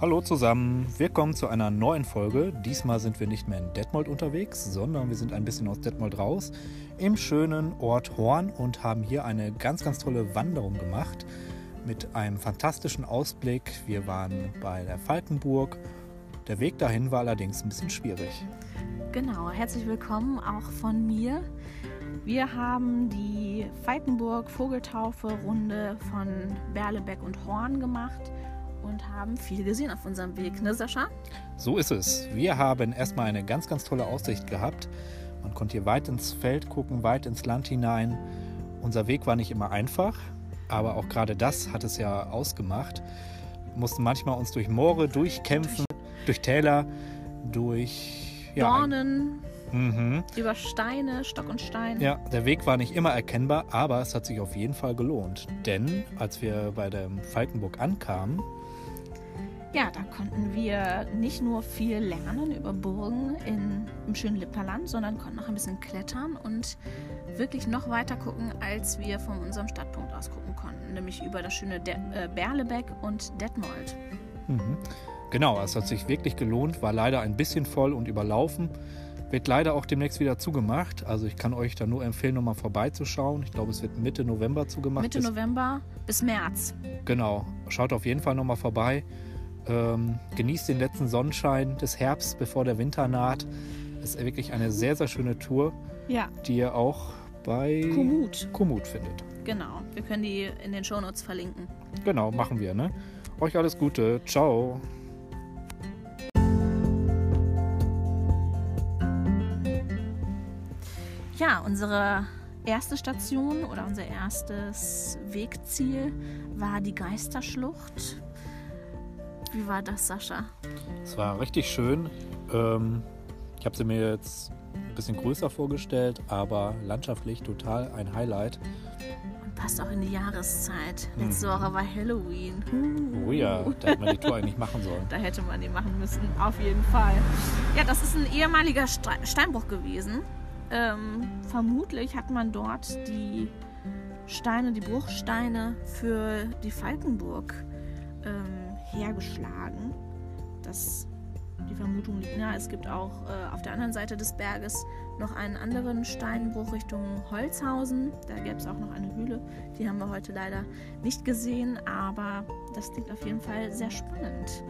Hallo zusammen, willkommen zu einer neuen Folge. Diesmal sind wir nicht mehr in Detmold unterwegs, sondern wir sind ein bisschen aus Detmold raus im schönen Ort Horn und haben hier eine ganz, ganz tolle Wanderung gemacht mit einem fantastischen Ausblick. Wir waren bei der Falkenburg. Der Weg dahin war allerdings ein bisschen schwierig. Genau, herzlich willkommen auch von mir. Wir haben die Falkenburg Vogeltaufe Runde von Berlebeck und Horn gemacht und haben viel gesehen auf unserem Weg, ne Sascha? So ist es. Wir haben erstmal eine ganz, ganz tolle Aussicht gehabt. Man konnte hier weit ins Feld gucken, weit ins Land hinein. Unser Weg war nicht immer einfach, aber auch gerade das hat es ja ausgemacht. Wir mussten manchmal uns durch Moore durchkämpfen, durch, durch Täler, durch ja, Dornen, mhm. über Steine, Stock und Stein. Ja, der Weg war nicht immer erkennbar, aber es hat sich auf jeden Fall gelohnt. Denn als wir bei der Falkenburg ankamen, ja, da konnten wir nicht nur viel lernen über Burgen in, im schönen Lipperland, sondern konnten auch ein bisschen klettern und wirklich noch weiter gucken, als wir von unserem Startpunkt aus gucken konnten, nämlich über das schöne De äh, Berlebeck und Detmold. Mhm. Genau, es hat sich wirklich gelohnt, war leider ein bisschen voll und überlaufen. Wird leider auch demnächst wieder zugemacht. Also ich kann euch da nur empfehlen, nochmal vorbeizuschauen. Ich glaube, es wird Mitte November zugemacht. Mitte bis, November bis März. Genau, schaut auf jeden Fall nochmal vorbei. Ähm, genießt den letzten Sonnenschein des Herbsts, bevor der Winter naht. Es ist wirklich eine sehr, sehr schöne Tour, ja. die ihr auch bei Komoot. Komoot findet. Genau, wir können die in den Shownotes verlinken. Genau, machen wir. Ne? Euch alles Gute. Ciao. Ja, unsere erste Station oder unser erstes Wegziel war die Geisterschlucht. Wie war das, Sascha? Es war richtig schön. Ähm, ich habe sie mir jetzt ein bisschen größer vorgestellt, aber landschaftlich total ein Highlight. Und passt auch in die Jahreszeit. Letzte mhm. Woche war Halloween. Uh. Oh ja, da hätte man die Tour eigentlich machen sollen. Da hätte man die machen müssen, auf jeden Fall. Ja, das ist ein ehemaliger Steinbruch gewesen. Ähm, vermutlich hat man dort die Steine, die Bruchsteine für die Falkenburg ähm, hergeschlagen. Das, die Vermutung liegt nahe. Es gibt auch äh, auf der anderen Seite des Berges noch einen anderen Steinbruch Richtung Holzhausen. Da gäbe es auch noch eine Höhle. Die haben wir heute leider nicht gesehen, aber das klingt auf jeden Fall sehr spannend.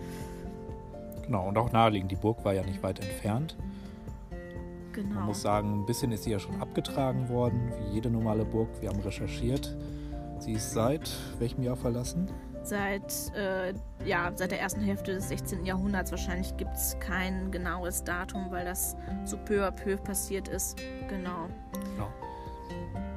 Genau, und auch naheliegend. Die Burg war ja nicht weit entfernt. Genau. Man muss sagen, ein bisschen ist sie ja schon abgetragen worden, wie jede normale Burg. Wir haben recherchiert. Sie ist seit welchem Jahr verlassen? Seit, äh, ja, seit der ersten Hälfte des 16. Jahrhunderts. Wahrscheinlich gibt es kein genaues Datum, weil das so peu à peu passiert ist. Genau. genau.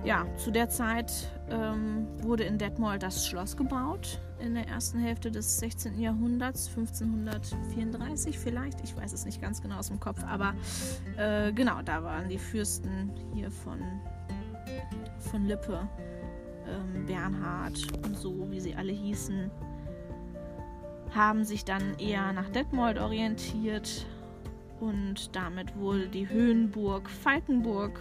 Ja, zu der Zeit ähm, wurde in Detmold das Schloss gebaut. In der ersten Hälfte des 16. Jahrhunderts, 1534 vielleicht. Ich weiß es nicht ganz genau aus dem Kopf, aber äh, genau, da waren die Fürsten hier von, von Lippe ähm, Bernhard und so, wie sie alle hießen, haben sich dann eher nach Detmold orientiert und damit wurde die Höhenburg Falkenburg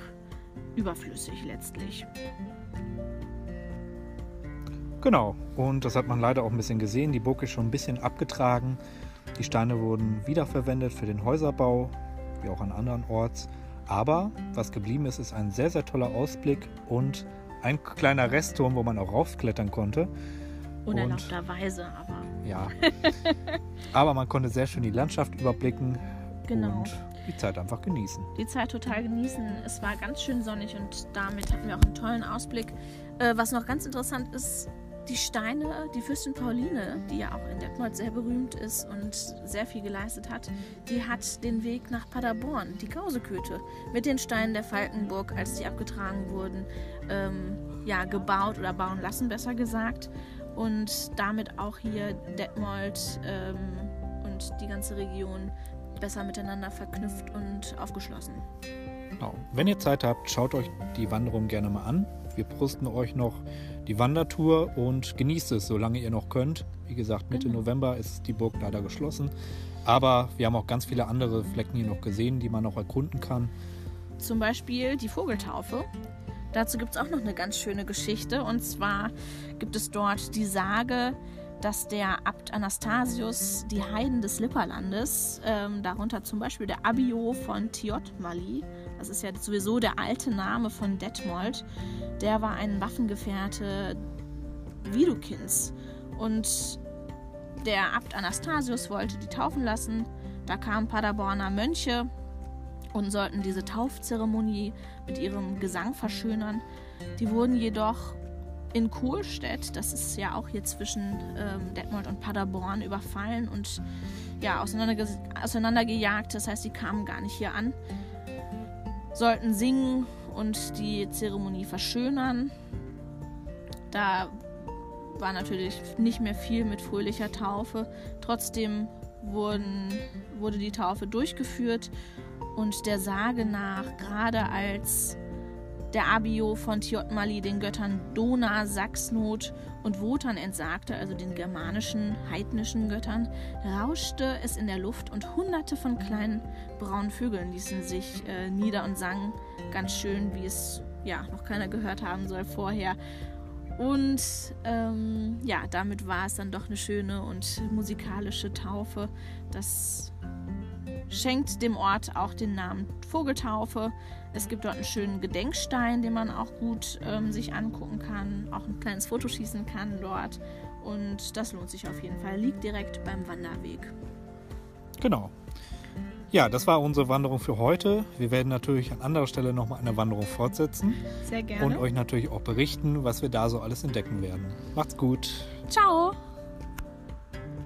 überflüssig letztlich. Genau, und das hat man leider auch ein bisschen gesehen. Die Burg ist schon ein bisschen abgetragen. Die Steine wurden wiederverwendet für den Häuserbau, wie auch an anderen Orts. Aber was geblieben ist, ist ein sehr, sehr toller Ausblick und ein kleiner Restturm, wo man auch raufklettern konnte. Unerlaubterweise, aber. Ja. aber man konnte sehr schön die Landschaft überblicken. Genau. Und die Zeit einfach genießen. Die Zeit total genießen. Es war ganz schön sonnig und damit hatten wir auch einen tollen Ausblick. Äh, was noch ganz interessant ist, die Steine, die Fürstin Pauline, die ja auch in Detmold sehr berühmt ist und sehr viel geleistet hat, die hat den Weg nach Paderborn, die Gauseköte, mit den Steinen der Falkenburg, als die abgetragen wurden, ähm, ja, gebaut oder bauen lassen, besser gesagt. Und damit auch hier Detmold ähm, und die ganze Region besser miteinander verknüpft und aufgeschlossen. Genau. Wenn ihr Zeit habt, schaut euch die Wanderung gerne mal an. Wir posten euch noch die Wandertour und genießt es, solange ihr noch könnt. Wie gesagt, Mitte genau. November ist die Burg leider geschlossen. Aber wir haben auch ganz viele andere Flecken hier noch gesehen, die man noch erkunden kann. Zum Beispiel die Vogeltaufe. Dazu gibt es auch noch eine ganz schöne Geschichte. Und zwar gibt es dort die Sage, dass der Abt Anastasius die Heiden des Lipperlandes, ähm, darunter zum Beispiel der Abio von Thiotmali, das ist ja sowieso der alte Name von Detmold, der war ein Waffengefährte Widukins. Und der Abt Anastasius wollte die taufen lassen. Da kamen Paderborner Mönche und sollten diese Taufzeremonie mit ihrem Gesang verschönern. Die wurden jedoch in Kohlstedt, das ist ja auch hier zwischen ähm, Detmold und Paderborn, überfallen und ja, auseinanderge auseinandergejagt. Das heißt, sie kamen gar nicht hier an, sollten singen und die Zeremonie verschönern. Da war natürlich nicht mehr viel mit fröhlicher Taufe. Trotzdem wurden, wurde die Taufe durchgeführt und der Sage nach, gerade als der Abio von Thiotmali den Göttern Dona, Sachsnot und Wotan entsagte, also den germanischen, heidnischen Göttern, rauschte es in der Luft und hunderte von kleinen braunen Vögeln ließen sich äh, nieder und sangen ganz schön, wie es ja noch keiner gehört haben soll vorher. Und ähm, ja, damit war es dann doch eine schöne und musikalische Taufe. Das schenkt dem Ort auch den Namen Vogeltaufe. Es gibt dort einen schönen Gedenkstein, den man auch gut ähm, sich angucken kann, auch ein kleines Foto schießen kann dort. Und das lohnt sich auf jeden Fall. Liegt direkt beim Wanderweg. Genau. Ja, das war unsere Wanderung für heute. Wir werden natürlich an anderer Stelle nochmal eine Wanderung fortsetzen. Sehr gerne. Und euch natürlich auch berichten, was wir da so alles entdecken werden. Macht's gut. Ciao.